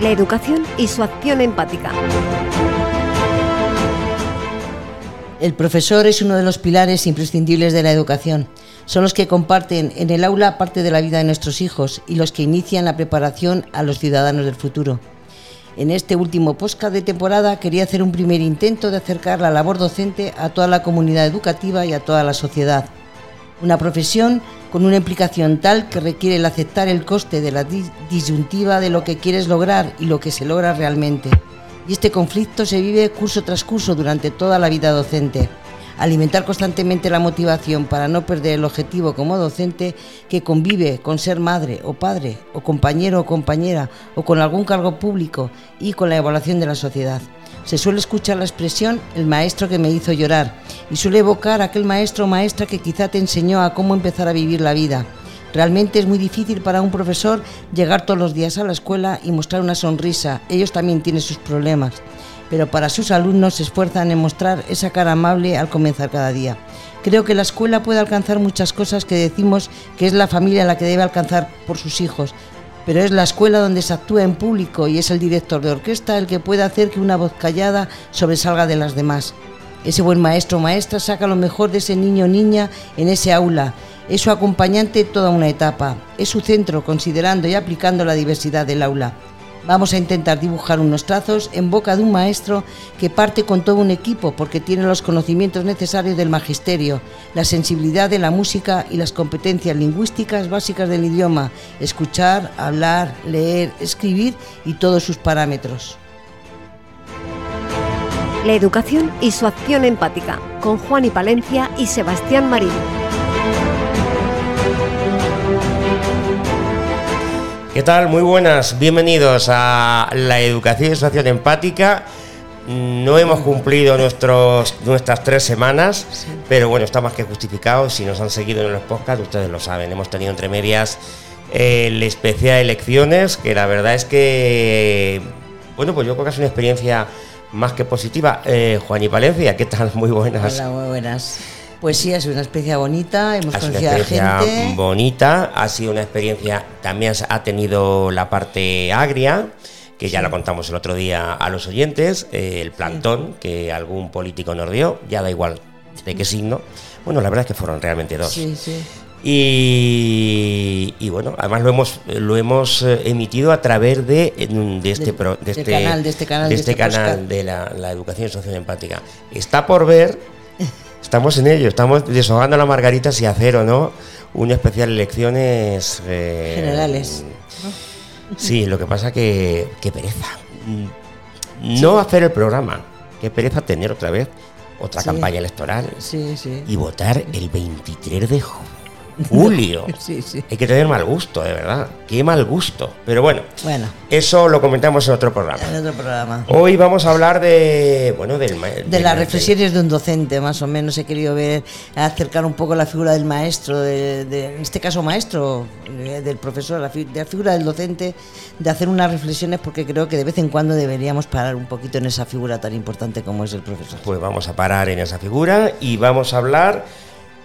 la educación y su acción empática. El profesor es uno de los pilares imprescindibles de la educación. Son los que comparten en el aula parte de la vida de nuestros hijos y los que inician la preparación a los ciudadanos del futuro. En este último podcast de temporada quería hacer un primer intento de acercar la labor docente a toda la comunidad educativa y a toda la sociedad. Una profesión con una implicación tal que requiere el aceptar el coste de la disyuntiva de lo que quieres lograr y lo que se logra realmente. Y este conflicto se vive curso tras curso durante toda la vida docente alimentar constantemente la motivación para no perder el objetivo como docente que convive con ser madre o padre o compañero o compañera o con algún cargo público y con la evaluación de la sociedad. Se suele escuchar la expresión el maestro que me hizo llorar y suele evocar aquel maestro o maestra que quizá te enseñó a cómo empezar a vivir la vida. Realmente es muy difícil para un profesor llegar todos los días a la escuela y mostrar una sonrisa. Ellos también tienen sus problemas pero para sus alumnos se esfuerzan en mostrar esa cara amable al comenzar cada día. Creo que la escuela puede alcanzar muchas cosas que decimos que es la familia la que debe alcanzar por sus hijos, pero es la escuela donde se actúa en público y es el director de orquesta el que puede hacer que una voz callada sobresalga de las demás. Ese buen maestro o maestra saca lo mejor de ese niño o niña en ese aula. Es su acompañante toda una etapa. Es su centro considerando y aplicando la diversidad del aula. Vamos a intentar dibujar unos trazos en boca de un maestro que parte con todo un equipo porque tiene los conocimientos necesarios del magisterio, la sensibilidad de la música y las competencias lingüísticas básicas del idioma, escuchar, hablar, leer, escribir y todos sus parámetros. La educación y su acción empática, con Juan y Palencia y Sebastián Marín. ¿Qué tal? Muy buenas, bienvenidos a la educación y social empática. No hemos cumplido nuestros, nuestras tres semanas, pero bueno, está más que justificado. Si nos han seguido en los podcasts, ustedes lo saben. Hemos tenido entre medias el especial elecciones, que la verdad es que, bueno, pues yo creo que es una experiencia más que positiva. Eh, Juan y Valencia, ¿qué tal? Muy buenas. Hola, muy buenas. Pues sí, ha sido una experiencia bonita, hemos conocido a gente. Bonita, ha sido una experiencia, también ha tenido la parte agria, que ya lo contamos el otro día a los oyentes, eh, el plantón que algún político nos dio, ya da igual de qué signo. Bueno, la verdad es que fueron realmente dos. Sí, sí. Y, bueno, además lo hemos lo hemos eh, emitido a través de, de este, de, este canal, de este canal, de este, este canal de la, la educación social empática. Está por ver Estamos en ello, estamos deshogando la margarita si hacer o no un especial elecciones eh, generales. Sí, lo que pasa que, que pereza. No hacer el programa, qué pereza tener otra vez otra campaña electoral y votar el 23 de julio sí, sí. Hay que tener mal gusto, de verdad. Qué mal gusto. Pero bueno, bueno. eso lo comentamos en otro programa. En otro programa. Hoy vamos a hablar de, bueno, del de las reflexiones de un docente, más o menos. He querido ver, acercar un poco la figura del maestro, de, en este caso maestro, eh, del profesor, la, de la figura del docente, de hacer unas reflexiones porque creo que de vez en cuando deberíamos parar un poquito en esa figura tan importante como es el profesor. Pues vamos a parar en esa figura y vamos a hablar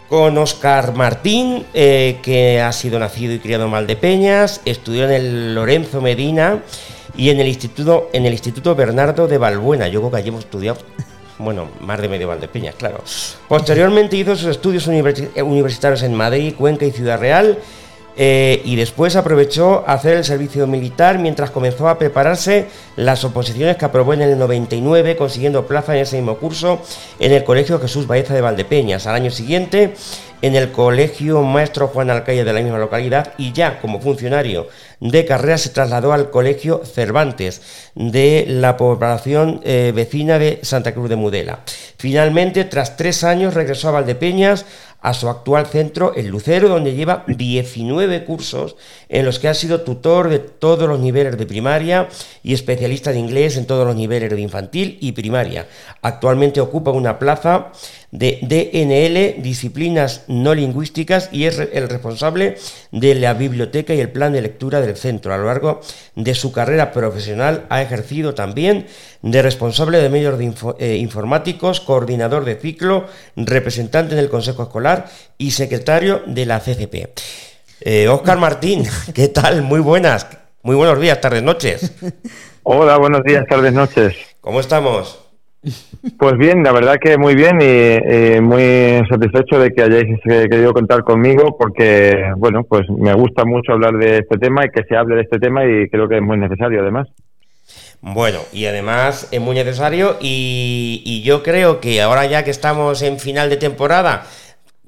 con Oscar Martín, eh, que ha sido nacido y criado en Valdepeñas, estudió en el Lorenzo Medina y en el Instituto, en el Instituto Bernardo de Balbuena. Yo creo que allí hemos estudiado, bueno, más de medio Valdepeñas, claro. Posteriormente hizo sus estudios universitarios en Madrid, Cuenca y Ciudad Real eh, y después aprovechó hacer el servicio militar mientras comenzó a prepararse las oposiciones que aprobó en el 99, consiguiendo plaza en ese mismo curso en el Colegio Jesús Baeza de Valdepeñas. Al año siguiente, en el Colegio Maestro Juan Alcaide de la misma localidad y ya como funcionario de carrera se trasladó al Colegio Cervantes de la población eh, vecina de Santa Cruz de Mudela. Finalmente, tras tres años, regresó a Valdepeñas a su actual centro, el Lucero, donde lleva 19 cursos en los que ha sido tutor de todos los niveles de primaria y especialista de inglés en todos los niveles de infantil y primaria. Actualmente ocupa una plaza de DNL, disciplinas no lingüísticas, y es el responsable de la biblioteca y el plan de lectura del centro. A lo largo de su carrera profesional ha ejercido también de responsable de medios eh, informáticos, coordinador de ciclo, representante en el Consejo Escolar y secretario de la CCP. Óscar eh, Martín, ¿qué tal? Muy buenas. Muy buenos días, tardes, noches. Hola, buenos días, tardes, noches. ¿Cómo estamos? Pues bien, la verdad que muy bien y, muy satisfecho de que hayáis eh, querido contar conmigo porque, bueno, pues me gusta mucho hablar de este tema y que se hable de este tema y creo que es muy necesario además. Bueno, y además es muy necesario y, y yo creo que ahora ya que estamos en final de temporada,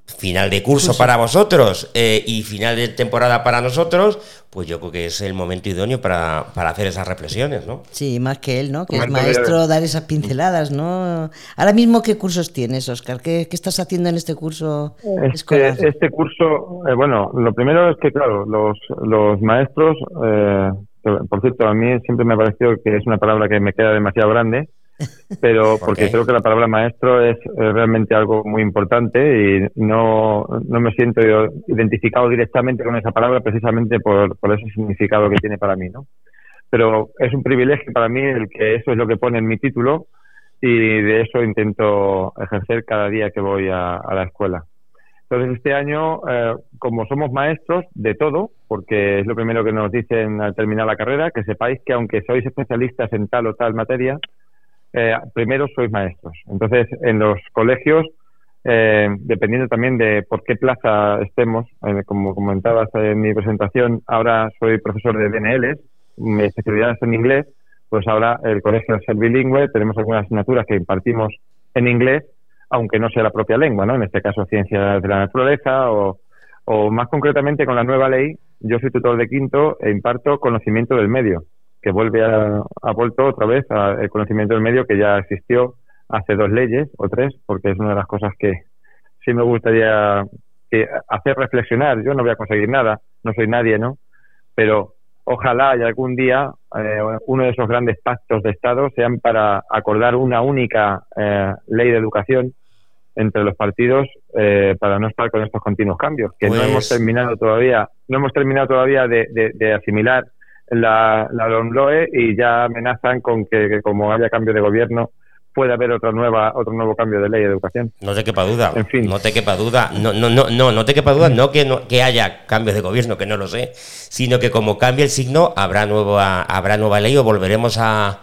final de curso para vosotros eh, y final de temporada para nosotros, pues yo creo que es el momento idóneo para, hacer esas reflexiones, ¿no? Sí, más que él, ¿no? Que es maestro, dar esas pinceladas, ¿no? Ahora mismo, ¿qué cursos tienes, Oscar? ¿Qué, estás haciendo en este curso este, escolar? Este curso, eh, bueno, lo primero es que, claro, los, los maestros, eh, por cierto, a mí siempre me ha parecido que es una palabra que me queda demasiado grande, pero porque creo que la palabra maestro es realmente algo muy importante y no, no me siento identificado directamente con esa palabra precisamente por, por ese significado que tiene para mí, ¿no? Pero es un privilegio para mí el que eso es lo que pone en mi título y de eso intento ejercer cada día que voy a, la escuela. Entonces, este año, eh, como somos maestros de todo, porque es lo primero que nos dicen al terminar la carrera, que sepáis que aunque sois especialistas en tal o tal materia, eh, primero sois maestros. Entonces, en los colegios, eh, dependiendo también de por qué plaza estemos, eh, como comentabas en mi presentación, ahora soy profesor de DNL, mi especialidad es en inglés, pues ahora el colegio es el bilingüe, tenemos algunas asignaturas que impartimos en inglés, aunque no sea la propia lengua, ¿no? En este caso, ciencias de la naturaleza o, o más concretamente con la nueva ley, yo soy tutor de quinto e imparto conocimiento del medio que vuelve a, ha vuelto otra vez al conocimiento del medio que ya existió hace dos leyes o tres, porque es una de las cosas que sí me gustaría hacer reflexionar. Yo no voy a conseguir nada, no soy nadie, ¿no? Pero ojalá y algún día eh, uno de esos grandes pactos de Estado sean para acordar una única eh, ley de educación entre los partidos eh, para no estar con estos continuos cambios que no hemos pues terminado todavía no hemos terminado todavía de asimilar la, la y ya amenazan con que, como haya cambio de gobierno puede haber otra nueva otro nuevo cambio de ley de educación. No te quepa duda. En fin. No te quepa duda. No no no no, no te quepa duda no que no, que haya cambios de gobierno que no lo sé, sino que como cambie el signo habrá nueva habrá nueva ley o volveremos a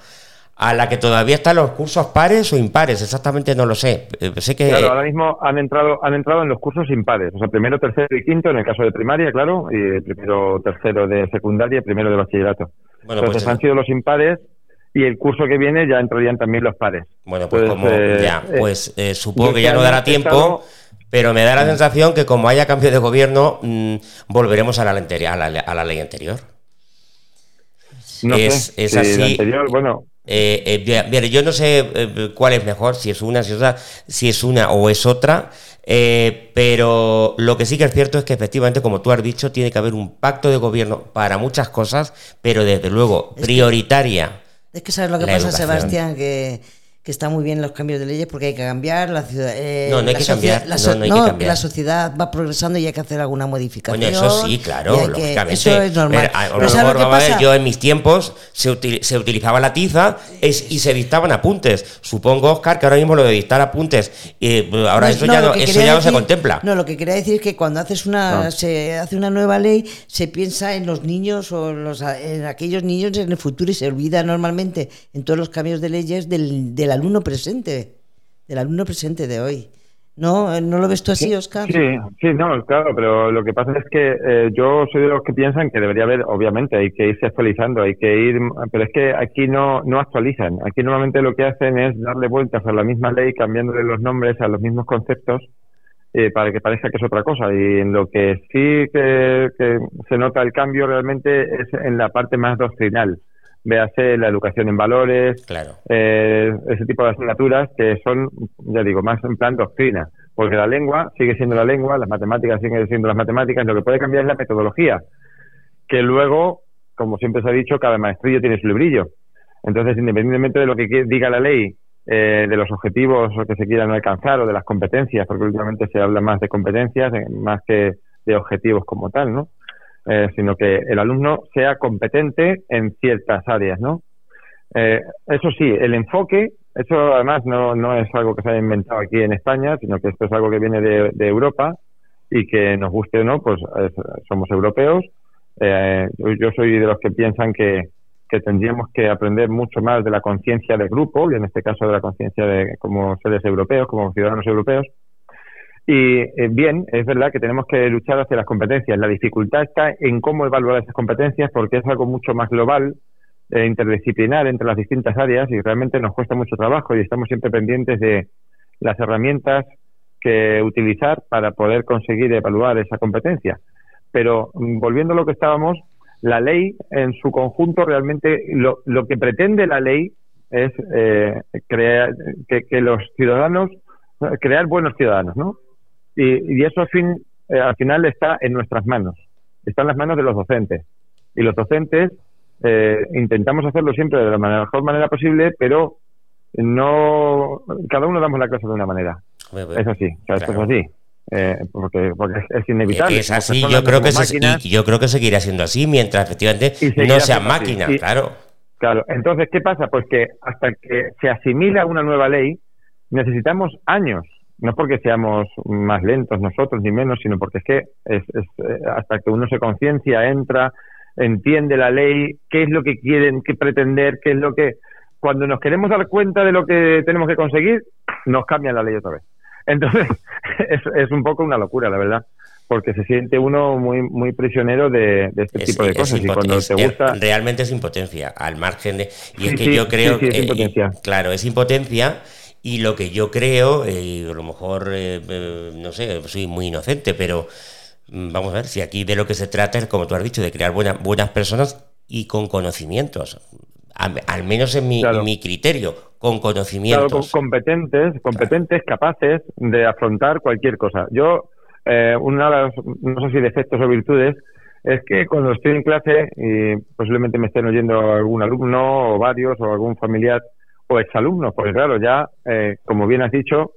a la que todavía están los cursos pares o impares, exactamente no lo sé. Eh, sé que... Claro, ahora mismo han entrado, han entrado en los cursos impares, o sea, primero, tercero y quinto en el caso de primaria, claro, y primero, tercero de secundaria y primero de bachillerato. Bueno, Entonces pues, han sido los impares y el curso que viene ya entrarían también los pares. Bueno, pues, como eh, ya, eh, pues supongo que ya no dará tiempo. Pero me da la sensación que como haya cambio de gobierno, mm, volveremos a la, a la, ley anterior. No es, es así. Anterior, bueno, eh, eh yo no sé eh, cuál es mejor, si es una, si es otra, si es una o es otra, eh, pero lo que sí que es cierto es que efectivamente, como tú has dicho, tiene que haber un pacto de gobierno para muchas cosas, pero desde luego prioritaria. Es que sabes lo que pasa, Sebastián, que que está muy bien los cambios de leyes porque hay que cambiar la ciudad. Eh, no, no hay que cambiar. La, no, la sociedad va progresando y hay que hacer alguna modificación. Bueno, eso sí, claro, lógicamente. eso es normal. Pero, yo en mis tiempos se, se utilizaba la tiza y se dictaban apuntes. Supongo, Oscar, que ahora mismo lo de dictar apuntes, eh, ahora eso, ya, no, eso ya no se contempla. No, lo que quería decir es que cuando haces una, se hace una nueva ley, se piensa en los niños o los, en aquellos niños en el futuro y se olvida normalmente en todos los cambios de leyes del, del alumno presente, del alumno presente de hoy. ¿No, ¿No lo ves tú así, Oscar? Sí, sí, no, claro, pero lo que pasa es que eh, yo soy de los que piensan que debería haber, obviamente, hay que irse actualizando, hay que ir, pero es que aquí no, no actualizan. Aquí normalmente lo que hacen es darle vueltas a la misma ley, cambiándole los nombres a los mismos conceptos eh, para que parezca que es otra cosa. Y en lo que sí que se nota el cambio realmente es en la parte más doctrinal véase la educación en valores, eh, ese tipo de asignaturas que son, ya digo, más en plan doctrina, porque la lengua sigue siendo la lengua, las matemáticas siguen siendo las matemáticas, lo que puede cambiar es la metodología, que luego, como siempre se ha dicho, cada maestrillo tiene su librillo. Entonces, independientemente de lo que diga la ley, eh, de los objetivos que se quieran alcanzar o de las competencias, porque últimamente se habla más de competencias eh, más que de objetivos como tal, ¿no? Eh, sino que el alumno sea competente en ciertas áreas, ¿no? Eh, eso sí, el enfoque, eso además no, no es algo que se haya inventado aquí en España, sino que esto es algo que viene de, Europa y que nos guste o no, pues somos europeos Eh, yo, soy de los que piensan que, tendríamos que aprender mucho más de la conciencia de grupo, y en este caso de la conciencia de como seres europeos, como ciudadanos europeos. Y eh, bien, es verdad que tenemos que luchar hacia las competencias. La dificultad está en cómo evaluar esas competencias porque es algo mucho más global, eh, interdisciplinar entre las distintas áreas y realmente nos cuesta mucho trabajo y estamos siempre pendientes de las herramientas que utilizar para poder conseguir evaluar esa competencia. Pero mm, volviendo a lo que estábamos, la ley en su conjunto realmente lo, lo que pretende la ley es eh, crear que, los ciudadanos crear buenos ciudadanos, ¿no? Y, y eso al fin eh, al final está en nuestras manos, está en las manos de los docentes y los docentes eh, intentamos hacerlo siempre de la mejor manera posible, pero no cada uno damos la clase de una manera. Es así, es así. Eh, porque, porque es, inevitable. Es así, yo creo, que yo creo que seguirá siendo así mientras efectivamente no sea máquina, claro. Claro, entonces, ¿qué pasa? Pues que hasta que se asimila una nueva ley, necesitamos años. No porque seamos más lentos nosotros ni menos, sino porque es que es, eh, hasta que uno se conciencia, entra, entiende la ley, qué es lo que quieren, qué pretender, qué es lo que... Cuando nos queremos dar cuenta de lo que tenemos que conseguir, nos cambian la ley otra vez. Entonces, es, un poco una locura, la verdad porque se siente uno muy muy prisionero de, este tipo de cosas y cuando te gusta realmente es impotencia al margen de y es que yo creo que eh, claro es impotencia y lo que yo creo eh, y a lo mejor eh, no sé soy muy inocente pero mm, vamos a ver si aquí de lo que se trata es como tú has dicho de crear buenas buenas personas y con conocimientos al, menos en mi, mi criterio con conocimientos. Claro, competentes, competentes, capaces de afrontar cualquier cosa. Yo, eh, una de las, no sé si defectos o virtudes, es que cuando estoy en clase y posiblemente me estén oyendo algún alumno o varios o algún familiar o exalumnos, porque claro, ya, eh, como bien has dicho,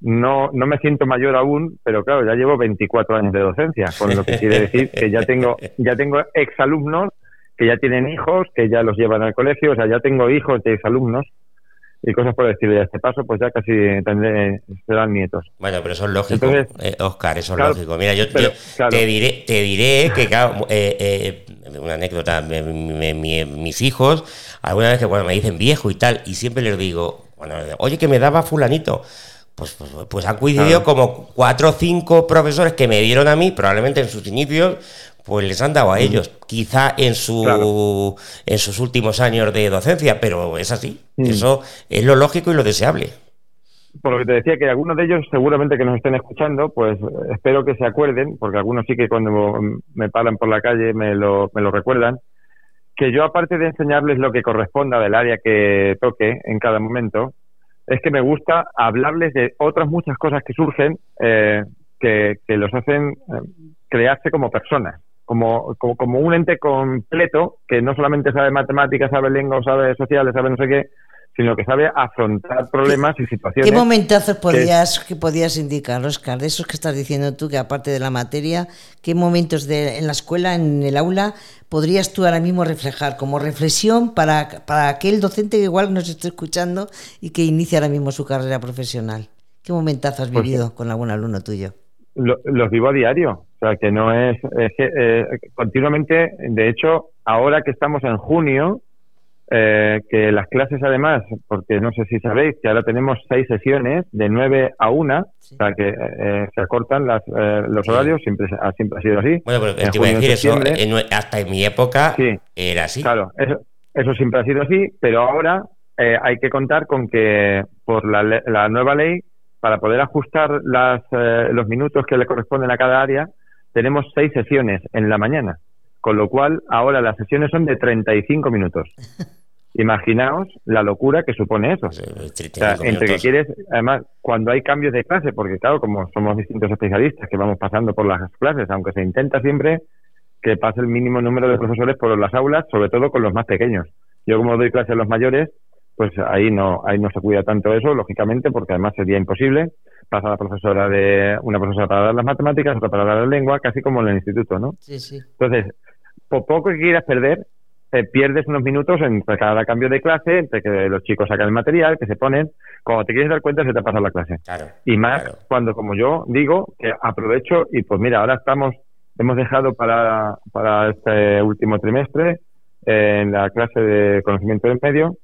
no, no me siento mayor aún, pero claro, ya llevo 24 años de docencia, con lo que quiere decir que ya tengo, ya tengo exalumnos que ya tienen hijos, que ya los llevan al colegio, o sea, ya tengo hijos de exalumnos y cosas por estilo. Y a este paso, pues ya casi tendré, serán nietos. Bueno, pero eso es lógico, eh, Oscar, eso es lógico. Mira, yo, te, diré, te diré que, claro, eh, eh, una anécdota, mis hijos, alguna vez que cuando me dicen viejo y tal, y siempre les digo, bueno, oye, que me daba fulanito. Pues, pues, pues han coincidido como cuatro o cinco profesores que me dieron a mí, probablemente en sus inicios, pues les han dado a ellos, quizá en su en sus últimos años de docencia, pero es así. Eso es lo lógico y lo deseable. Por lo que te decía que algunos de ellos seguramente que nos estén escuchando, pues espero que se acuerden, porque algunos sí que cuando me paran por la calle me lo, me lo recuerdan, que yo aparte de enseñarles lo que corresponda del área que toque en cada momento, es que me gusta hablarles de otras muchas cosas que surgen eh, que, que, los hacen eh, crearse como personas como, como, un ente completo que no solamente sabe matemáticas, sabe lengua, sabe sociales, sabe no sé qué, sino que sabe afrontar problemas y situaciones. ¿Qué momentazos podías, que, podías indicar, Oscar, de esos que estás diciendo tú, que aparte de la materia, qué momentos de, en la escuela, en el aula, podrías tú ahora mismo reflejar como reflexión para, para aquel docente que igual nos esté escuchando y que inicia ahora mismo su carrera profesional? ¿Qué momentazos has pues vivido con algún alumno tuyo? los vivo a diario. O sea, que no es, es que eh, continuamente, de hecho, ahora que estamos en junio, eh, que las clases además, porque no sé si sabéis que ahora tenemos seis sesiones de nueve a una, o sea que eh, se acortan las, los horarios, siempre, siempre ha sido así. Bueno, pero te iba a decir eso, hasta en mi época era así. Claro, eso, eso siempre ha sido así, pero ahora hay que contar con que por la, la nueva ley para poder ajustar las, eh, los minutos que le corresponden a cada área, tenemos seis sesiones en la mañana, con lo cual ahora las sesiones son de 35 minutos. Imaginaos la locura que supone eso. entre que quieres, además, cuando hay cambios de clase, porque claro, como somos distintos especialistas que vamos pasando por las clases, aunque se intenta siempre que pase el mínimo número de profesores por las aulas, sobre todo con los más pequeños. Yo como doy clase a los mayores, pues ahí no ahí no se cuida tanto eso, lógicamente, porque además sería imposible. Pasa la profesora de una profesora para dar las matemáticas, otra para dar la lengua, casi como en el instituto, ¿no? Sí, sí. Entonces, por poco que quieras perder, eh, pierdes unos minutos entre cada cambio de clase, entre que los chicos sacan el material, que se ponen, cuando te quieres dar cuenta se te ha pasado la clase. Claro, y más cuando, como yo digo, que aprovecho y pues mira, ahora estamos hemos dejado para, para este último trimestre, en la clase de conocimiento del medio,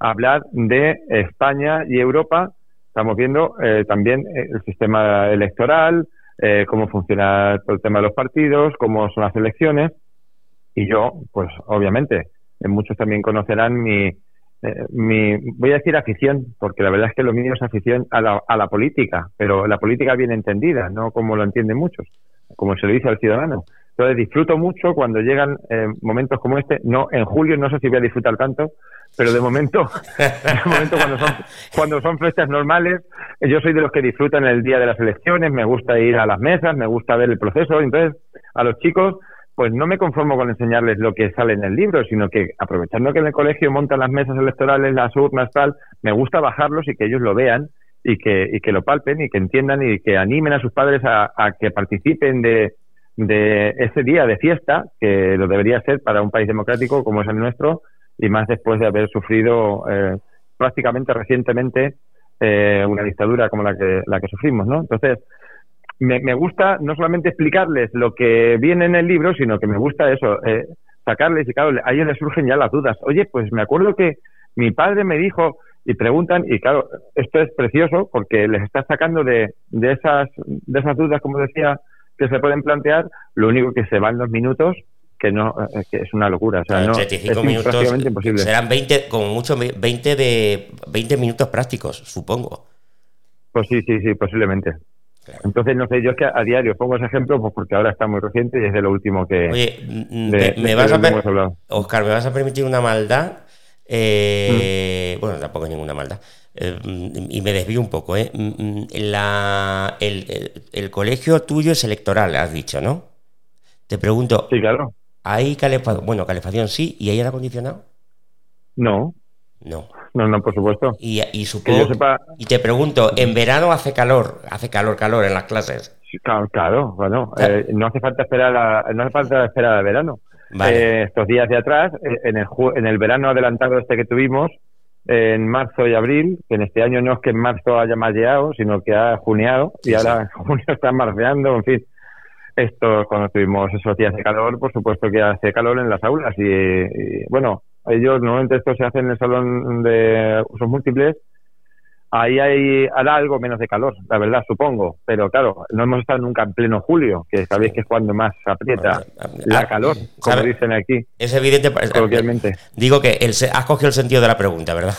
hablar de España y Europa. Estamos viendo eh, también el sistema electoral, eh, cómo funciona todo el tema de los partidos, cómo son las elecciones. Y yo, pues obviamente, muchos también conocerán mi, eh, voy a decir afición, porque la verdad es que lo mío es afición a la, a la política, pero la política bien entendida, no como lo entienden muchos, como se lo dice al ciudadano. Entonces disfruto mucho cuando llegan eh, momentos como este. No, en julio no sé si voy a disfrutar tanto, pero de momento, de momento cuando son cuando son fechas normales, yo soy de los que disfrutan el día de las elecciones. Me gusta ir a las mesas, me gusta ver el proceso. Entonces a los chicos pues no me conformo con enseñarles lo que sale en el libro, sino que aprovechando que en el colegio montan las mesas electorales, las urnas, tal, me gusta bajarlos y que ellos lo vean y que, y que lo palpen y que entiendan y que animen a sus padres a, que participen de, de ese día de fiesta, que lo debería ser para un país democrático como es el nuestro, y más después de haber sufrido eh, prácticamente recientemente eh, una dictadura como la que, la que sufrimos, ¿no? Entonces, me, gusta no solamente explicarles lo que viene en el libro, sino que me gusta eso, eh, sacarles y claro, a ellos les surgen ya las dudas. Oye, pues me acuerdo que mi padre me dijo y preguntan y claro, esto es precioso porque les está sacando de, de esas de esas dudas, como decía, que se pueden plantear, lo único que se van los minutos que no eh, que es una locura, o sea, no, es minutos imposible. Serán 20 como mucho 20 de 20 minutos prácticos, supongo. Pues sí, sí, sí, posiblemente. Entonces, no sé, yo es que a diario pongo ese ejemplo pues porque ahora está muy reciente y es de lo último que. Oye, me, vas a Oscar, ¿me vas a permitir una maldad? Eh, mm. Bueno, tampoco es ninguna maldad. Eh, y me desvío un poco, ¿eh? Mm, mm, la, el, colegio tuyo es electoral, has dicho, ¿no? Te pregunto. Sí, claro. ¿Hay calefacción? Bueno, calefacción sí, ¿y hay aire acondicionado? No. No. No, no, por supuesto. Y, y supongo. Y te pregunto, ¿en verano hace calor? ¿Hace calor, calor en las clases? Claro, claro bueno, eh, no hace falta esperar no hace falta esperar al verano. Eh, estos días de atrás, eh, en el, en el verano adelantado este que tuvimos, en marzo y abril, que en este año no es que en marzo haya malleado, sino que ha juneado, y ahora junio está marceando, en fin. Esto, cuando tuvimos esos días de calor, por supuesto que hace calor en las aulas. y bueno, ellos normalmente esto se hace en el salón de usos múltiples. Ahí hay, hará algo menos de calor, la verdad, supongo. Pero claro, no hemos estado nunca en pleno julio, que sabéis que es cuando más aprieta la calor, como dicen aquí. Es evidente, coloquialmente. Digo que el, has cogido el sentido de la pregunta, ¿verdad?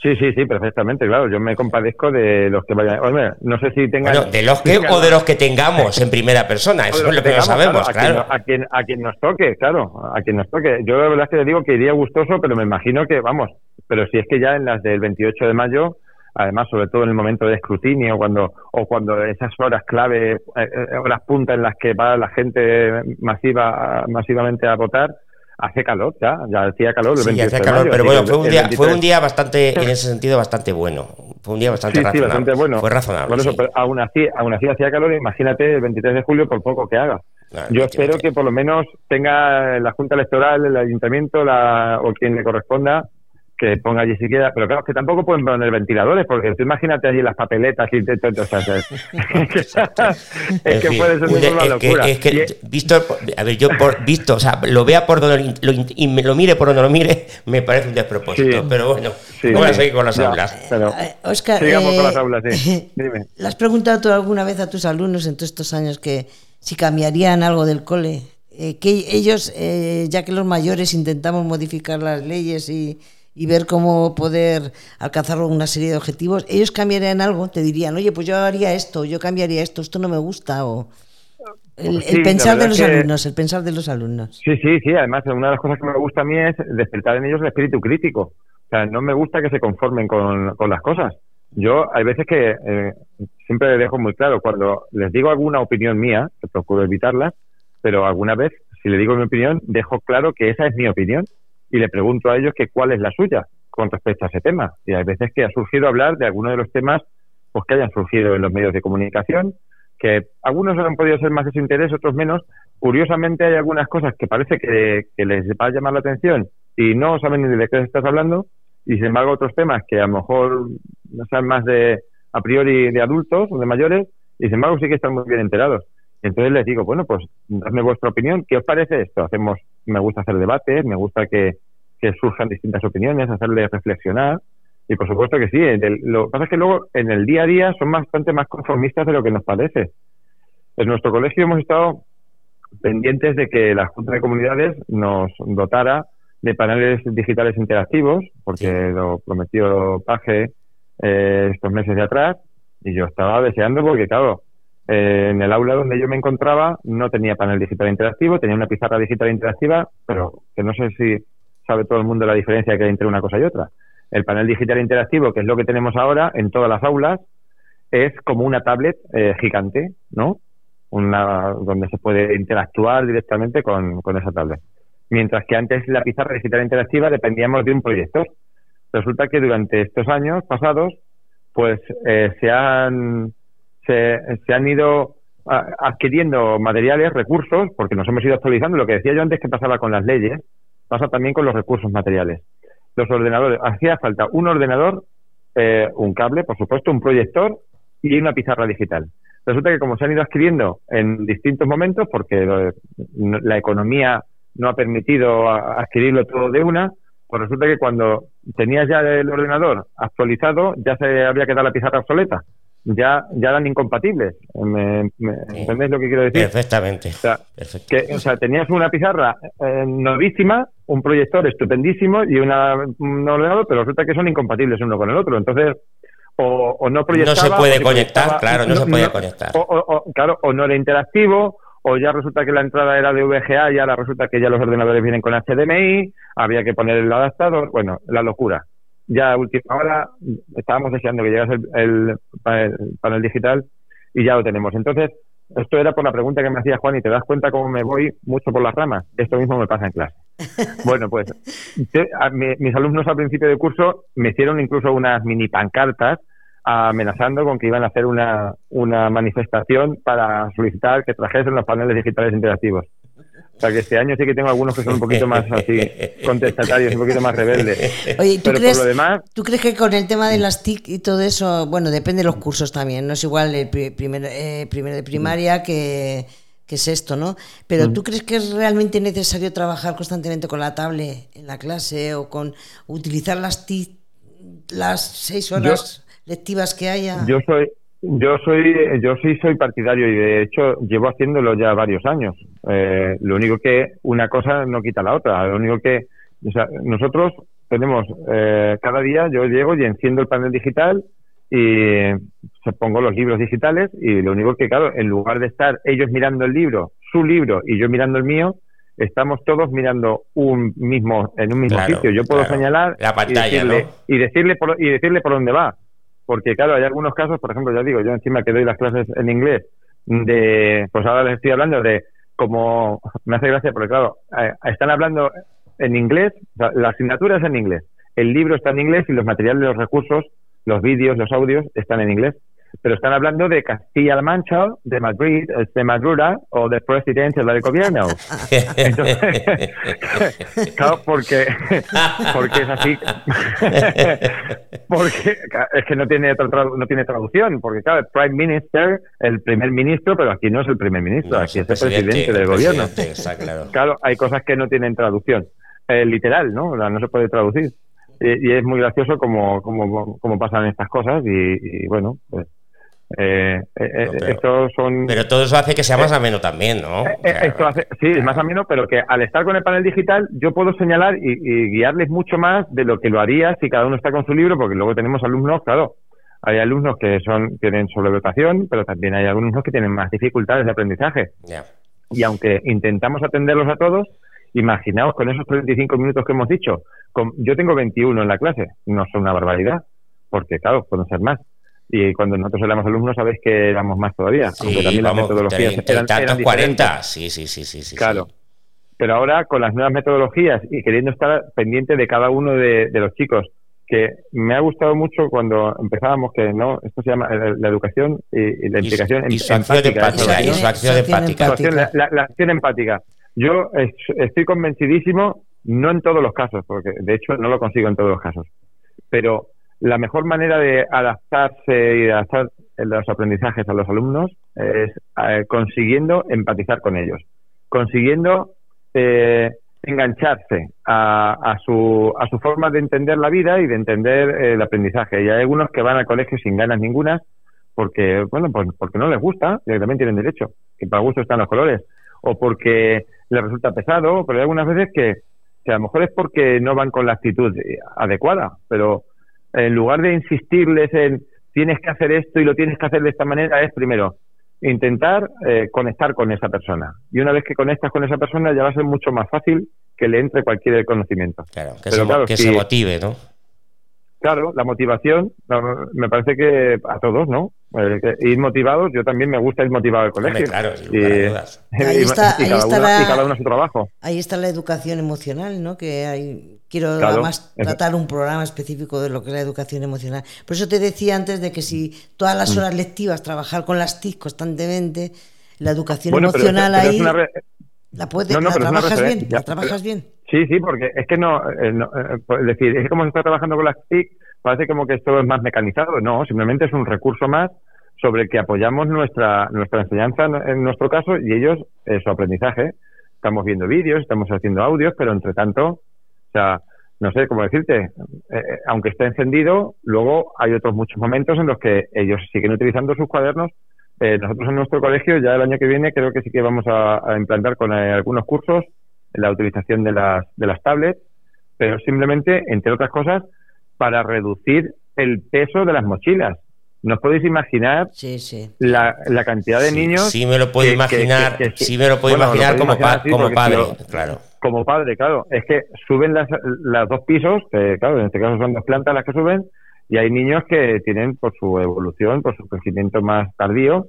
Sí, sí, sí, perfectamente, claro. Yo me compadezco de los que vayan. no sé si tengan. Bueno, de los que o de los que tengamos en primera persona, eso es lo que, no sabemos, claro. A, quien, a, quien, nos toque, claro, a quien nos toque. Yo la verdad es que le digo que iría gustoso, pero me imagino que, vamos, pero si es que ya en las del 28 de mayo, además, sobre todo en el momento de escrutinio, cuando o cuando esas horas clave, eh, eh, horas punta en las que va la gente masiva masivamente a votar, hace calor ya, ya hacía calor. sí, hacía calor, pero bueno, fue un, día, fue un día bastante, en ese sentido, bastante bueno. Fue un día bastante razonable. Sí, bastante bueno. Fue razonable. Bueno, pero aún así, aún así hacía calor, imagínate el 23 de julio por poco que haga. Yo espero que por lo menos tenga la Junta Electoral, el Ayuntamiento la, o quien le corresponda que ponga allí siquiera, pero claro, que tampoco pueden poner ventiladores, porque tú imagínate allí las papeletas y todo, o sea, es, que puede ser una locura. es que, visto, a ver, yo por, visto, o sea, lo vea por donde lo, y me lo mire por donde lo mire, me parece un despropósito, pero bueno, vamos a seguir con las aulas. Oscar, sigamos con las aulas, sí. Dime. ¿Le has preguntado tú alguna vez a tus alumnos en todos estos años que si cambiarían algo del cole? Eh, que ellos, eh, ya que los mayores intentamos modificar las leyes y y ver cómo poder alcanzar una serie de objetivos, ellos cambiarían algo, te dirían, oye, pues yo haría esto, yo cambiaría esto, esto no me gusta, o el, pensar de los alumnos, el pensar de los alumnos. Sí, sí, sí, además una de las cosas que me gusta a mí es despertar en ellos el espíritu crítico. O sea, no me gusta que se conformen con, las cosas. Yo hay veces que eh, siempre dejo muy claro, cuando les digo alguna opinión mía, que procuro evitarla, pero alguna vez, si le digo mi opinión, dejo claro que esa es mi opinión y le pregunto a ellos que cuál es la suya con respecto a ese tema. Y hay veces que ha surgido hablar de algunos de los temas pues que hayan surgido en los medios de comunicación, que algunos han podido ser más de su interés, otros menos. Curiosamente hay algunas cosas que parece que, les va a llamar la atención y no saben ni de qué estás hablando, y sin embargo otros temas que a lo mejor no sean más de a priori de adultos o de mayores, y sin embargo sí que están muy bien enterados. Entonces les digo, bueno, pues dadme vuestra opinión, ¿qué os parece esto? Hacemos, me gusta hacer debates, me gusta que, que surjan distintas opiniones, hacerles reflexionar. Y por supuesto que sí, lo que pasa es que luego en el día a día son bastante más conformistas de lo que nos parece. En nuestro colegio hemos estado pendientes de que la Junta de Comunidades nos dotara de paneles digitales interactivos, porque lo prometió Paje eh, estos meses de atrás, y yo estaba deseando porque, claro, eh, en el aula donde yo me encontraba no tenía panel digital interactivo, tenía una pizarra digital interactiva, pero que no sé si sabe todo el mundo la diferencia que hay entre una cosa y otra. El panel digital interactivo, que es lo que tenemos ahora en todas las aulas, es como una tablet eh, gigante, ¿no? Una, donde se puede interactuar directamente con, con esa tablet. Mientras que antes la pizarra digital interactiva dependíamos de un proyector. Resulta que durante estos años pasados, pues eh, se han se, se han ido adquiriendo materiales, recursos, porque nos hemos ido actualizando. Lo que decía yo antes que pasaba con las leyes, pasa también con los recursos materiales. Los ordenadores, hacía falta un ordenador, eh, un cable, por supuesto, un proyector y una pizarra digital. Resulta que como se han ido adquiriendo en distintos momentos, porque la economía no ha permitido adquirirlo todo de una, pues resulta que cuando tenías ya el ordenador actualizado, ya se había quedado la pizarra obsoleta ya, ya eran incompatibles. ¿Me, entendés lo que quiero decir? Perfectamente. O sea, tenías una pizarra eh, novísima, un proyector estupendísimo y una, un ordenador, pero resulta que son incompatibles uno con el otro. Entonces, o, no proyectaba... No se puede conectar, claro, no, se puede conectar. O, claro, o no era interactivo, o ya resulta que la entrada era de VGA y ahora resulta que ya los ordenadores vienen con HDMI, había que poner el adaptador, bueno, la locura ya a última hora estábamos deseando que llegase el, panel, digital y ya lo tenemos. Entonces, esto era por la pregunta que me hacía Juan y te das cuenta cómo me voy mucho por las ramas. Esto mismo me pasa en clase. Bueno, pues mis alumnos al principio del curso me hicieron incluso unas mini pancartas amenazando con que iban a hacer una, una manifestación para solicitar que trajesen los paneles digitales interactivos. O sea que este año sí que tengo algunos que son un poquito más así contestatarios, un poquito más rebeldes. Oye, ¿tú, crees, ¿tú crees que con el tema de las TIC y todo eso, bueno, depende de los cursos también, no es igual el primer, eh, primero de primaria que, que sexto, ¿no? Pero ¿tú crees que es realmente necesario trabajar constantemente con la tablet en la clase o con utilizar las TIC las seis horas lectivas que haya? Yo soy, yo soy, yo sí soy partidario y de hecho llevo haciéndolo ya varios años. Eh, lo único que una cosa no quita la otra. Lo único que, o sea, nosotros tenemos eh, cada día yo llego y enciendo el panel digital y se pongo los libros digitales y lo único que claro, en lugar de estar ellos mirando el libro, su libro y yo mirando el mío, estamos todos mirando un mismo en un mismo sitio. Yo puedo señalar la pantalla, y decirle, y decirle por, y decirle por dónde va porque claro, hay algunos casos, por ejemplo, ya digo, yo encima que doy las clases en inglés, de, pues ahora les estoy hablando de como, me hace gracia porque claro, eh, están hablando en inglés, la asignatura es en inglés, el libro está en inglés y los materiales, los recursos, los vídeos, los audios están en inglés pero están hablando de Castilla-La Mancha, de Madrid, de Madura o del presidente del gobierno. Entonces, claro, porque, porque es así. porque es que no tiene, no tiene traducción, porque claro, el Prime Minister, el primer ministro, pero aquí no es el primer ministro, aquí es el presidente, del gobierno. claro. hay cosas que no tienen traducción. Eh, literal, ¿no? no se puede traducir. Y, es muy gracioso como, como, como pasan estas cosas y, y bueno, pues eh, eh, pero, son... pero todo eso hace que sea más ameno también, ¿no? esto hace, sí, es más ameno, pero que al estar con el panel digital yo puedo señalar y, guiarles mucho más de lo que lo haría si cada uno está con su libro, porque luego tenemos alumnos, claro, hay alumnos que son tienen sobredotación, pero también hay alumnos que tienen más dificultades de aprendizaje. Y aunque intentamos atenderlos a todos, imaginaos con esos 35 minutos que hemos dicho, con, yo tengo 21 en la clase, no son una barbaridad, porque claro, pueden ser más y cuando nosotros éramos alumnos sabéis que éramos más todavía, aunque también las metodologías eran, eran 40, sí, sí, sí, sí, Claro. Pero ahora con las nuevas metodologías y queriendo estar pendiente de cada uno de, los chicos, que me ha gustado mucho cuando empezábamos que no esto se llama eh, la, educación y, la implicación empática, empática. La, la, acción empática. Yo estoy convencidísimo, no en todos los casos, porque de hecho no lo consigo en todos los casos, pero la mejor manera de adaptarse y de adaptar los aprendizajes a los alumnos es eh, consiguiendo empatizar con ellos, consiguiendo eh, engancharse a, a, su, a su forma de entender la vida y de entender eh, el aprendizaje. Y hay algunos que van al colegio sin ganas ninguna porque, bueno, pues porque no les gusta, y también tienen derecho, que para gusto están los colores, o porque les resulta pesado, pero hay algunas veces que, que a lo mejor es porque no van con la actitud adecuada, pero en lugar de insistirles en tienes que hacer esto y lo tienes que hacer de esta manera, es primero intentar eh, conectar con esa persona. Y una vez que conectas con esa persona ya va a ser mucho más fácil que le entre cualquier conocimiento. Claro, que, se, que se motive, ¿no? Claro, la motivación, me parece que a todos, ¿no? Ir motivados, yo también me gusta ir motivado al colegio. claro, y, ahí está, ahí cada, está la, cada uno su trabajo. Ahí está la educación emocional, ¿no? Que hay, quiero además tratar un programa específico de lo que es la educación emocional. Por eso te decía antes de que si todas las mm. horas lectivas trabajar con las TIC constantemente, la educación emocional ahí la puedes, no, trabajas bien, la trabajas bien. Sí, sí, porque es que no, eh, eh, es decir, es que como se está trabajando con las TIC, parece como que esto es más mecanizado. No, simplemente es un recurso más sobre el que apoyamos nuestra, nuestra enseñanza en nuestro caso y ellos eh, su aprendizaje. Estamos viendo vídeos, estamos haciendo audios, pero entre tanto, o sea, no sé cómo decirte, aunque esté encendido, luego hay otros muchos momentos en los que ellos siguen utilizando sus cuadernos. nosotros en nuestro colegio ya el año que viene creo que sí que vamos a, implantar con algunos cursos la utilización de las, de las tablets, pero simplemente, entre otras cosas, para reducir el peso de las mochilas. ¿No os podéis imaginar La, la, cantidad de niños? Sí, me lo puedo imaginar, sí me lo puedo imaginar como, como padre, claro. Como padre, claro. Es que suben las, las dos pisos, que claro, en este caso son dos plantas las que suben, y hay niños que tienen, por su evolución, por su crecimiento más tardío,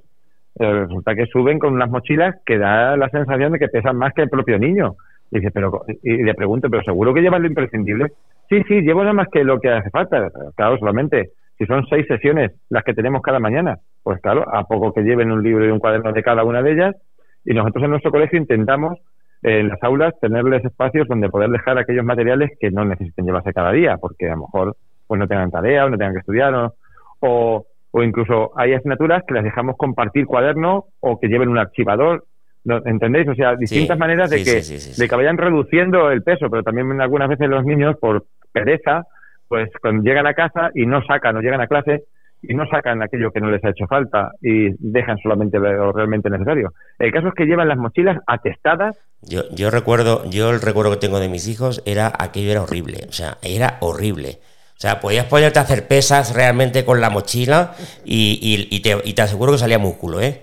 eh, resulta que suben con unas mochilas que da la sensación de que pesan más que el propio niño. Y, dice, pero, y le pregunto, ¿pero seguro que llevas lo imprescindible? Sí, sí, llevo nada más que lo que hace falta. Claro, solamente si son seis sesiones las que tenemos cada mañana, pues claro, a poco que lleven un libro y un cuaderno de cada una de ellas. Y nosotros en nuestro colegio intentamos en las aulas tenerles espacios donde poder dejar aquellos materiales que no necesiten llevarse cada día, porque a lo mejor pues no tengan tarea o no tengan que estudiar o, o, o incluso hay asignaturas que las dejamos compartir cuaderno o que lleven un archivador ¿Entendéis? O sea, distintas maneras de, que, de que vayan reduciendo el peso, pero también algunas veces los niños, por pereza, pues cuando llegan a casa y no sacan o llegan a clase y no sacan aquello que no les ha hecho falta y dejan solamente lo realmente necesario. El caso es que llevan las mochilas atestadas. Yo, yo recuerdo, yo el recuerdo que tengo de mis hijos era aquello era horrible, o sea, era horrible. O sea, podías ponerte a hacer pesas realmente con la mochila y, y, te, y te aseguro que salía músculo, ¿eh?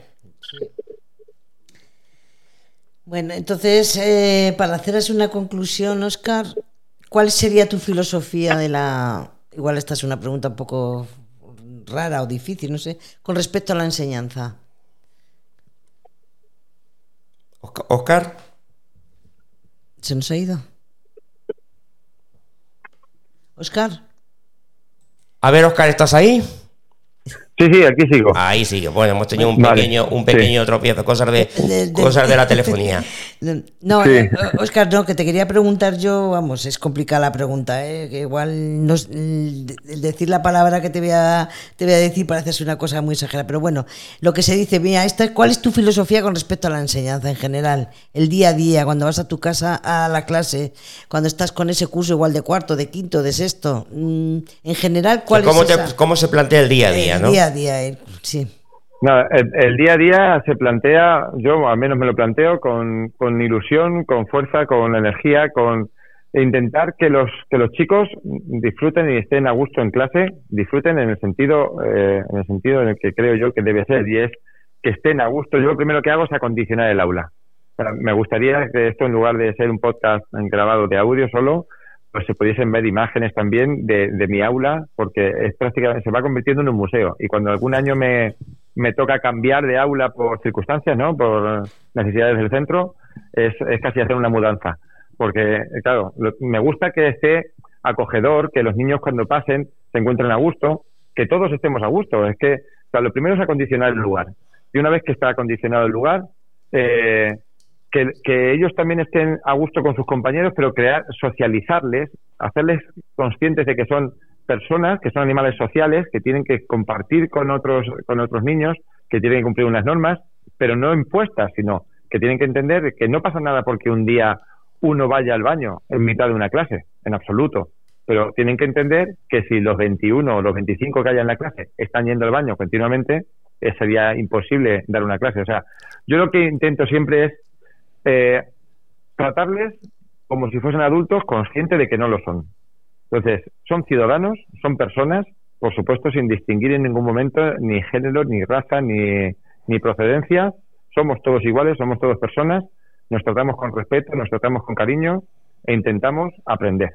Bueno, entonces, eh, para hacer así una conclusión, Oscar, ¿cuál sería tu filosofía de la... Igual esta es una pregunta un poco rara o difícil, no sé, con respecto a la enseñanza. Oscar. ¿Se nos ha ido? Oscar. A ver, Oscar, ¿estás ahí? Sí, sí, aquí sigo. Ahí sigue. Bueno, hemos tenido un pequeño, un pequeño tropiezo, cosas de, cosas de la telefonía. No, Oscar, no, que te quería preguntar yo, vamos, es complicada la pregunta, ¿eh? que igual no, decir la palabra que te voy a, te voy a decir parece ser una cosa muy exagerada, pero bueno, lo que se dice, mira, esta, ¿cuál es tu filosofía con respecto a la enseñanza en general? El día a día, cuando vas a tu casa a la clase, cuando estás con ese curso igual de cuarto, de quinto, de sexto, mm, en general, ¿cuál ¿cómo es ¿Cómo se plantea el día a día, no? día, eh, sí. No, el, día a día se plantea, yo al menos me lo planteo con, con ilusión, con fuerza, con energía, con intentar que los que los chicos disfruten y estén a gusto en clase, disfruten en el sentido eh, en el sentido en el que creo yo que debe ser y es que estén a gusto. Yo lo primero que hago es acondicionar el aula. me gustaría que esto en lugar de ser un podcast grabado de audio solo, pues se pudiesen ver imágenes también de, de mi aula, porque es prácticamente se va convirtiendo en un museo. Y cuando algún año me, me toca cambiar de aula por circunstancias, ¿no? Por necesidades del centro, es, es casi hacer una mudanza. Porque, claro, me gusta que esté acogedor, que los niños cuando pasen se encuentren a gusto, que todos estemos a gusto. Es que, o sea, lo primero es acondicionar el lugar. Y una vez que está acondicionado el lugar, eh, que, ellos también estén a gusto con sus compañeros, pero crear, socializarles, hacerles conscientes de que son personas, que son animales sociales, que tienen que compartir con otros, con otros niños, que tienen que cumplir unas normas, pero no impuestas, sino que tienen que entender que no pasa nada porque un día uno vaya al baño en mitad de una clase, en absoluto. Pero tienen que entender que si los 21 o los 25 que haya en la clase están yendo al baño continuamente, eh, sería imposible dar una clase. O sea, yo lo que intento siempre es eh, tratarles como si fuesen adultos conscientes de que no lo son. Entonces, son ciudadanos, son personas, por supuesto, sin distinguir en ningún momento ni género, ni raza, ni, ni procedencia. Somos todos iguales, somos todos personas, nos tratamos con respeto, nos tratamos con cariño e intentamos aprender.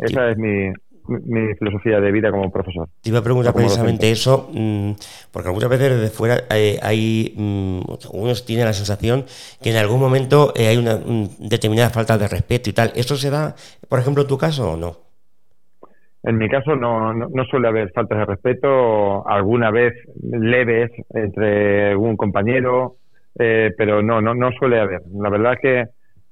Esa es mi, mi filosofía de vida como profesor. Te iba a preguntar precisamente eso, mm, porque algunas veces desde fuera eh, hay, mm, unos tienen la sensación que en algún momento eh, hay una determinada falta de respeto y tal. ¿Eso se da, por ejemplo, en tu caso o no? En mi caso no, no, suele haber faltas de respeto, alguna vez leves entre un compañero, eh, pero no, no, no suele haber. La verdad es que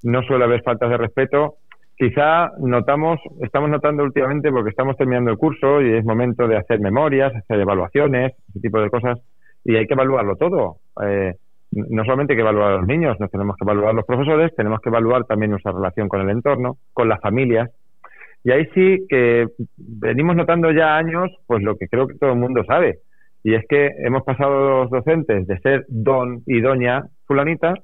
no suele haber faltas de respeto quizá notamos, estamos notando últimamente porque estamos terminando el curso y es momento de hacer memorias, hacer evaluaciones, ese tipo de cosas, y hay que evaluarlo todo. Eh, no solamente hay que evaluar a los niños, nos tenemos que evaluar los profesores, tenemos que evaluar también nuestra relación con el entorno, con las familias. Y ahí sí que venimos notando ya años, pues lo que creo que todo el mundo sabe, y es que hemos pasado los docentes de ser don y doña fulanita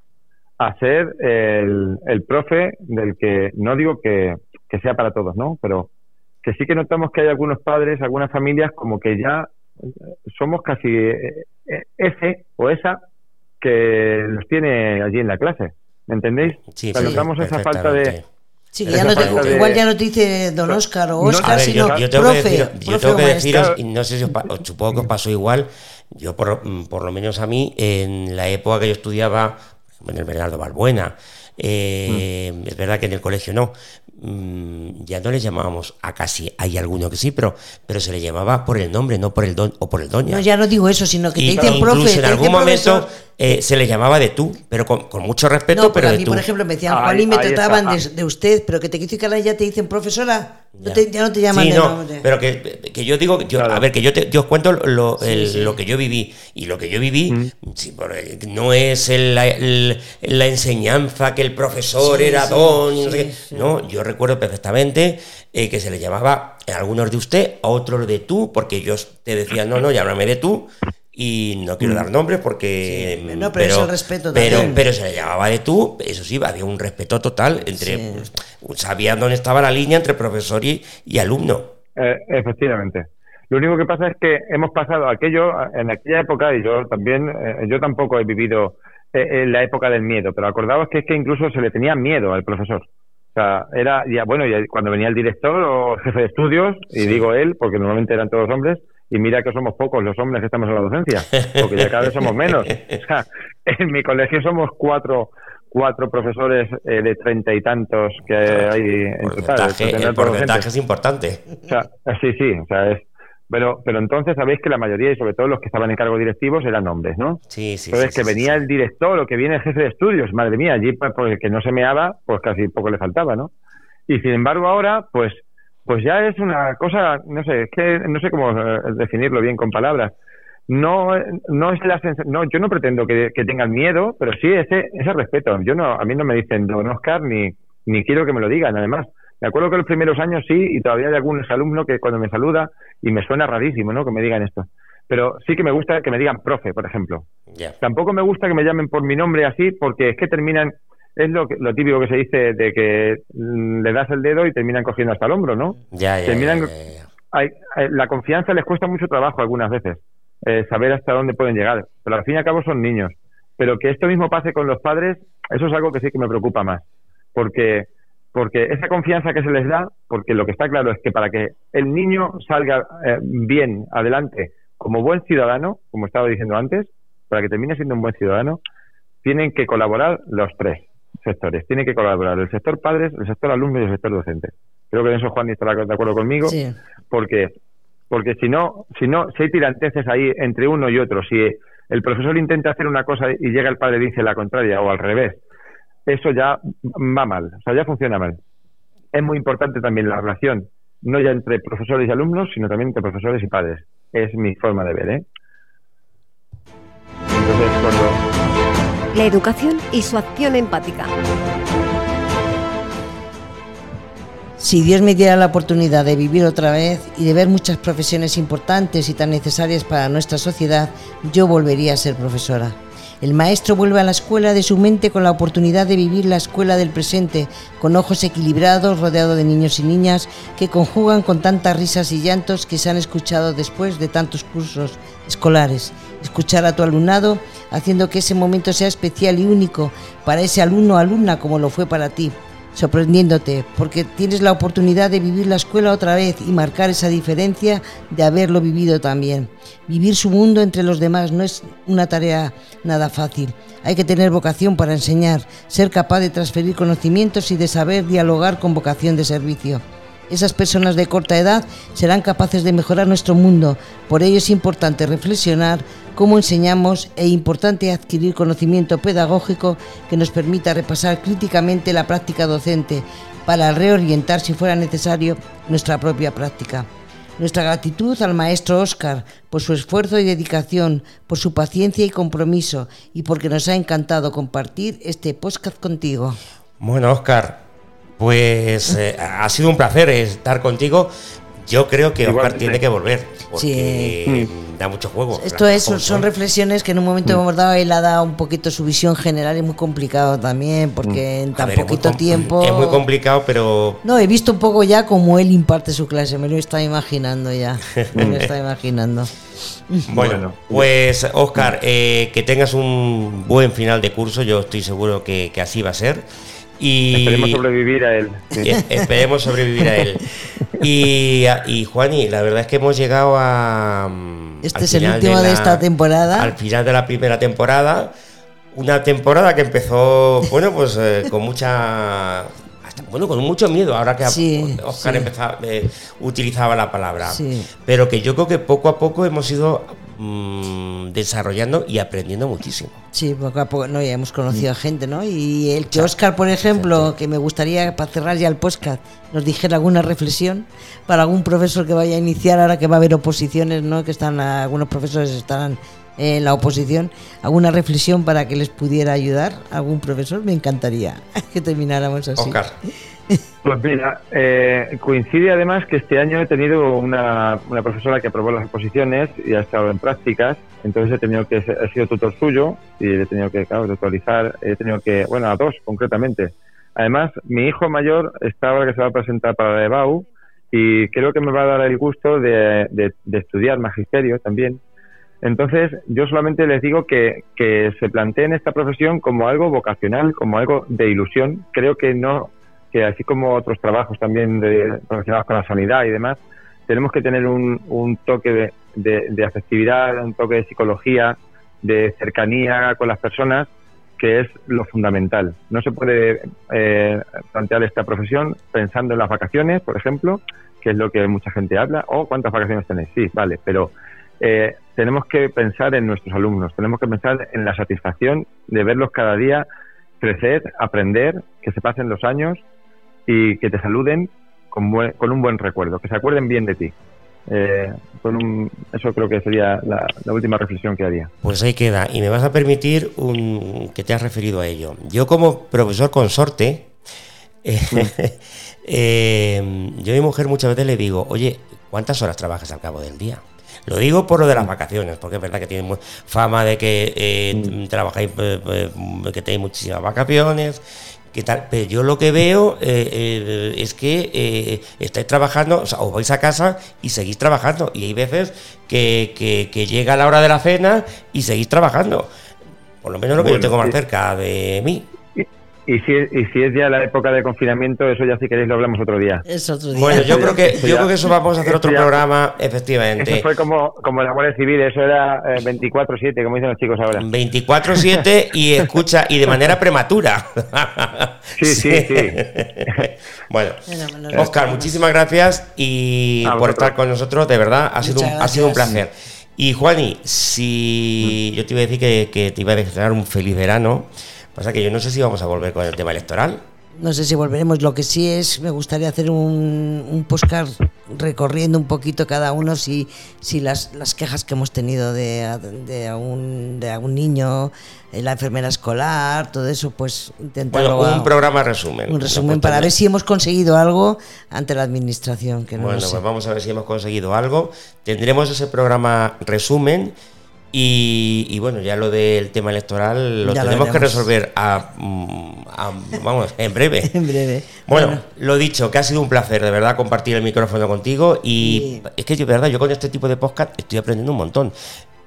a ser el, el profe del que no digo que, que, sea para todos, ¿no? Pero que sí que notamos que hay algunos padres, algunas familias como que ya somos casi eh, eh, ese o esa que los tiene allí en la clase. ¿Me entendéis? Sí, notamos esa falta de... Sí, ya no te, igual ya no te dice don Oscar o Oscar, sino yo, tengo profe, que yo tengo que deciros, y no sé si os, supongo que os pasó igual, yo por, por lo menos a mí, en la época que yo estudiaba, en el Bernardo Balbuena. Eh, mm. Es verdad que en el colegio no. Mm, ya no le llamábamos a casi, hay alguno que sí, pero, pero se le llamaba por el nombre, no por el don o por el doña. No, ya no digo eso, sino que te dicen profe. en algún momento eh, se le llamaba de tú, pero con, mucho respeto, no, pero a mí, por ejemplo, me decían Juan y me trataban de, usted, pero que te quito que ya te dicen profesora, ya, no te llaman de nombre. Pero que, que, yo digo, yo, a ver, que yo, te, yo os cuento lo, lo, que yo viví. Y lo que yo viví mm. no es el, la enseñanza que el profesor era don, no, yo recuerdo perfectamente eh, que se le llamaba a algunos de usted, a otros de tú, porque ellos te decían, no, no, llámame de tú, y no quiero dar nombres porque no, pero, pero, respeto pero, pero se le llamaba de tú eso sí había un respeto total entre sabían dónde estaba la línea entre profesor y, alumno. Eh, efectivamente. Lo único que pasa es que hemos pasado aquello en aquella época y yo también eh, yo tampoco he vivido eh, en la época del miedo pero acordaos que es que incluso se le tenía miedo al profesor o sea, era ya bueno, y cuando venía el director o jefe de estudios, y digo él, porque normalmente eran todos hombres, y mira que somos pocos los hombres que estamos en la docencia, porque ya cada vez somos menos. O sea, en mi colegio somos cuatro cuatro profesores eh, de treinta y tantos que hay en total. El porcentaje es importante. O sea, sí, sí, o sea, es, pero, pero entonces sabéis que la mayoría, y sobre todo los que estaban en cargos directivos, eran hombres, ¿no? Sí, sí. Entonces, que venía el director o que viene el jefe de estudios, madre mía, allí, pues, pues que no se meaba, pues casi poco le faltaba, ¿no? Y sin embargo, ahora, pues pues ya es una cosa, no sé, es que no sé cómo eh, definirlo bien con palabras. No, no es la no, yo no pretendo que, tengan miedo, pero sí ese, ese respeto. Yo no, a mí no me dicen don Oscar ni, ni quiero que me lo digan, además. Me acuerdo que los primeros años sí, y todavía hay algunos alumnos que cuando me saluda, y me suena rarísimo, ¿no? Que me digan esto. Pero sí que me gusta que me digan profe, por ejemplo. Tampoco me gusta que me llamen por mi nombre así, porque es que terminan, es lo, lo típico que se dice de que mm, le das el dedo y terminan cogiendo hasta el hombro, ¿no? Ya, ya, terminan, hay, la confianza les cuesta mucho trabajo algunas veces, eh, saber hasta dónde pueden llegar, pero al fin y al cabo son niños. Pero que esto mismo pase con los padres, eso es algo que sí que me preocupa más, porque porque esa confianza que se les da, porque lo que está claro es que para que el niño salga eh, bien adelante como buen ciudadano, como estaba diciendo antes, para que termine siendo un buen ciudadano, tienen que colaborar los tres sectores. Tiene que colaborar el sector padres, el sector alumno y el sector docente. Creo que en eso Juan estará de acuerdo conmigo, porque porque si no, si no, si hay tiranteces ahí entre uno y otro, si el profesor intenta hacer una cosa y llega el padre y dice la contraria o al revés, eso ya va mal, o sea, ya funciona mal. Es muy importante también la relación, no ya entre profesores y alumnos, sino también entre profesores y padres. Es mi forma de ver, ¿eh? La educación y su acción empática. Si Dios me diera la oportunidad de vivir otra vez y de ver muchas profesiones importantes y tan necesarias para nuestra sociedad, yo volvería a ser profesora. El maestro vuelve a la escuela de su mente con la oportunidad de vivir la escuela del presente, con ojos equilibrados, rodeado de niños y niñas que conjugan con tantas risas y llantos que se han escuchado después de tantos cursos escolares. Escuchar a tu alumnado haciendo que ese momento sea especial y único para ese alumno o alumna como lo fue para ti sorprendiéndote, porque tienes la oportunidad de vivir la escuela otra vez y marcar esa diferencia de haberlo vivido también. Vivir su mundo entre los demás no es una tarea nada fácil. Hay que tener vocación para enseñar, ser capaz de transferir conocimientos y de saber dialogar con vocación de servicio. Esas personas de corta edad serán capaces de mejorar nuestro mundo. Por ello es importante reflexionar cómo enseñamos e importante adquirir conocimiento pedagógico que nos permita repasar críticamente la práctica docente para reorientar, si fuera necesario, nuestra propia práctica. Nuestra gratitud al maestro Oscar por su esfuerzo y dedicación, por su paciencia y compromiso y porque nos ha encantado compartir este podcast contigo. Bueno, Oscar, pues eh, ha sido un placer estar contigo. Yo creo que Oscar tiene que volver. Porque da mucho juego. Esto es, son, reflexiones que en un momento mm. hemos dado. Él ha dado un poquito su visión general. Es muy complicado también, porque mm. en tan poquito tiempo. Es muy complicado, pero. No, he visto un poco ya cómo él imparte su clase. Me lo está imaginando ya. me lo está imaginando. Bueno, pues Oscar, eh, que tengas un buen final de curso. Yo estoy seguro que así va a ser. Y esperemos sobrevivir a él. Esperemos sobrevivir a él. Y, y Juani, la verdad es que hemos llegado a. Mm, este es el último de, esta temporada. Al final de la primera temporada. Una temporada que empezó, bueno, pues eh, con mucha bueno, con mucho miedo, ahora que Oscar eh, utilizaba la palabra. Pero que yo creo que poco a poco hemos ido Mm, desarrollando y aprendiendo muchísimo. Sí, poco a poco, no, ya hemos conocido a gente, ¿no? Y el que Oscar, por ejemplo, que me gustaría, para cerrar ya el podcast, nos dijera alguna reflexión para algún profesor que vaya a iniciar, ahora que va a haber oposiciones, ¿no? Que están, algunos profesores estarán en la oposición, alguna reflexión para que les pudiera ayudar, algún profesor, me encantaría que termináramos así. Oscar. Pues mira, eh, coincide además que este año he tenido una, profesora que aprobó las exposiciones y ha estado en prácticas, entonces he tenido que, he sido tutor suyo y he tenido que, claro, tutorizar, he tenido que, bueno, a dos concretamente. Además, mi hijo mayor está ahora que se va a presentar para la EBAU y creo que me va a dar el gusto de, de, estudiar magisterio también. Entonces, yo solamente les digo que, que se planteen esta profesión como algo vocacional, como algo de ilusión. Creo que no así como otros trabajos también relacionados con la sanidad y demás, tenemos que tener un, un toque de, de, afectividad, un toque de psicología, de cercanía con las personas, que es lo fundamental. No se puede eh, plantear esta profesión pensando en las vacaciones, por ejemplo, que es lo que mucha gente habla, o cuántas vacaciones tenéis, sí, vale, pero eh, tenemos que pensar en nuestros alumnos, tenemos que pensar en la satisfacción de verlos cada día crecer, aprender, que se pasen los años y que te saluden con, con un buen recuerdo, que se acuerden bien de ti. Eh, con eso creo que sería la, última reflexión que haría. Pues ahí queda. Y me vas a permitir un, que te has referido a ello. Yo como profesor consorte, eh, eh, yo a mi mujer muchas veces le digo, oye, ¿cuántas horas trabajas al cabo del día? Lo digo por lo de las mm. vacaciones, porque es verdad que tiene fama de que mm. trabajáis, que tenéis muchísimas vacaciones tal? Pero yo lo que veo eh, eh, es que eh, estáis trabajando, o, sea, os vais a casa y seguís trabajando. Y hay veces que, que, llega la hora de la cena y seguís trabajando. Por lo menos lo que yo tengo más cerca de mí. Y si, y si es ya la época de confinamiento, eso ya si queréis lo hablamos otro día. Es otro día. Bueno, yo creo que, yo creo que eso vamos a hacer otro programa, efectivamente. Eso fue como, como la Guardia Civil, eso era 24-7, eh, como dicen los chicos ahora. 24-7 y escucha, y de manera prematura. Sí, sí, sí. bueno, Oscar, muchísimas gracias y por estar con nosotros, de verdad, ha sido, un, ha sido un placer. Y Juani, si yo te iba a decir que, que te iba a desear un feliz verano, Pasa que yo no sé si vamos a volver con el tema electoral. No sé si volveremos. Lo que sí es, me gustaría hacer un, un postcard recorriendo un poquito cada uno si, si las, las quejas que hemos tenido de, de, algún, de algún niño, eh, la enfermera escolar, todo eso, pues intentar... Bueno, un programa resumen. Un resumen para ver si hemos conseguido algo ante la administración. Que no bueno, pues vamos a ver si hemos conseguido algo. Tendremos ese programa resumen y, bueno, ya lo del tema electoral lo tenemos que resolver mm, vamos, en breve. en breve. Bueno, lo dicho, que ha sido un placer de verdad compartir el micrófono contigo y es que de verdad yo con este tipo de podcast estoy aprendiendo un montón.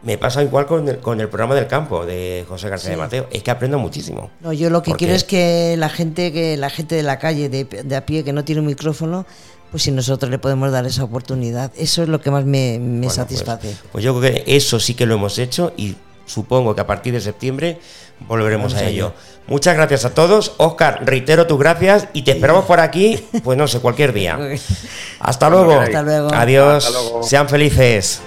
Me pasa igual con el, con el programa del campo de José García de Mateo. Es que aprendo muchísimo. No, yo lo que quiero es que la gente, que la gente de la calle, de, de a pie, que no tiene un micrófono, pues si nosotros le podemos dar esa oportunidad. Eso es lo que más me, pues, satisface. Pues, yo creo que eso sí que lo hemos hecho y supongo que a partir de septiembre volveremos a ello. Muchas gracias a todos. Oscar, reitero tus gracias y te esperamos por aquí, pues no sé, cualquier día. Hasta luego. Hasta luego. Adiós. Sean felices.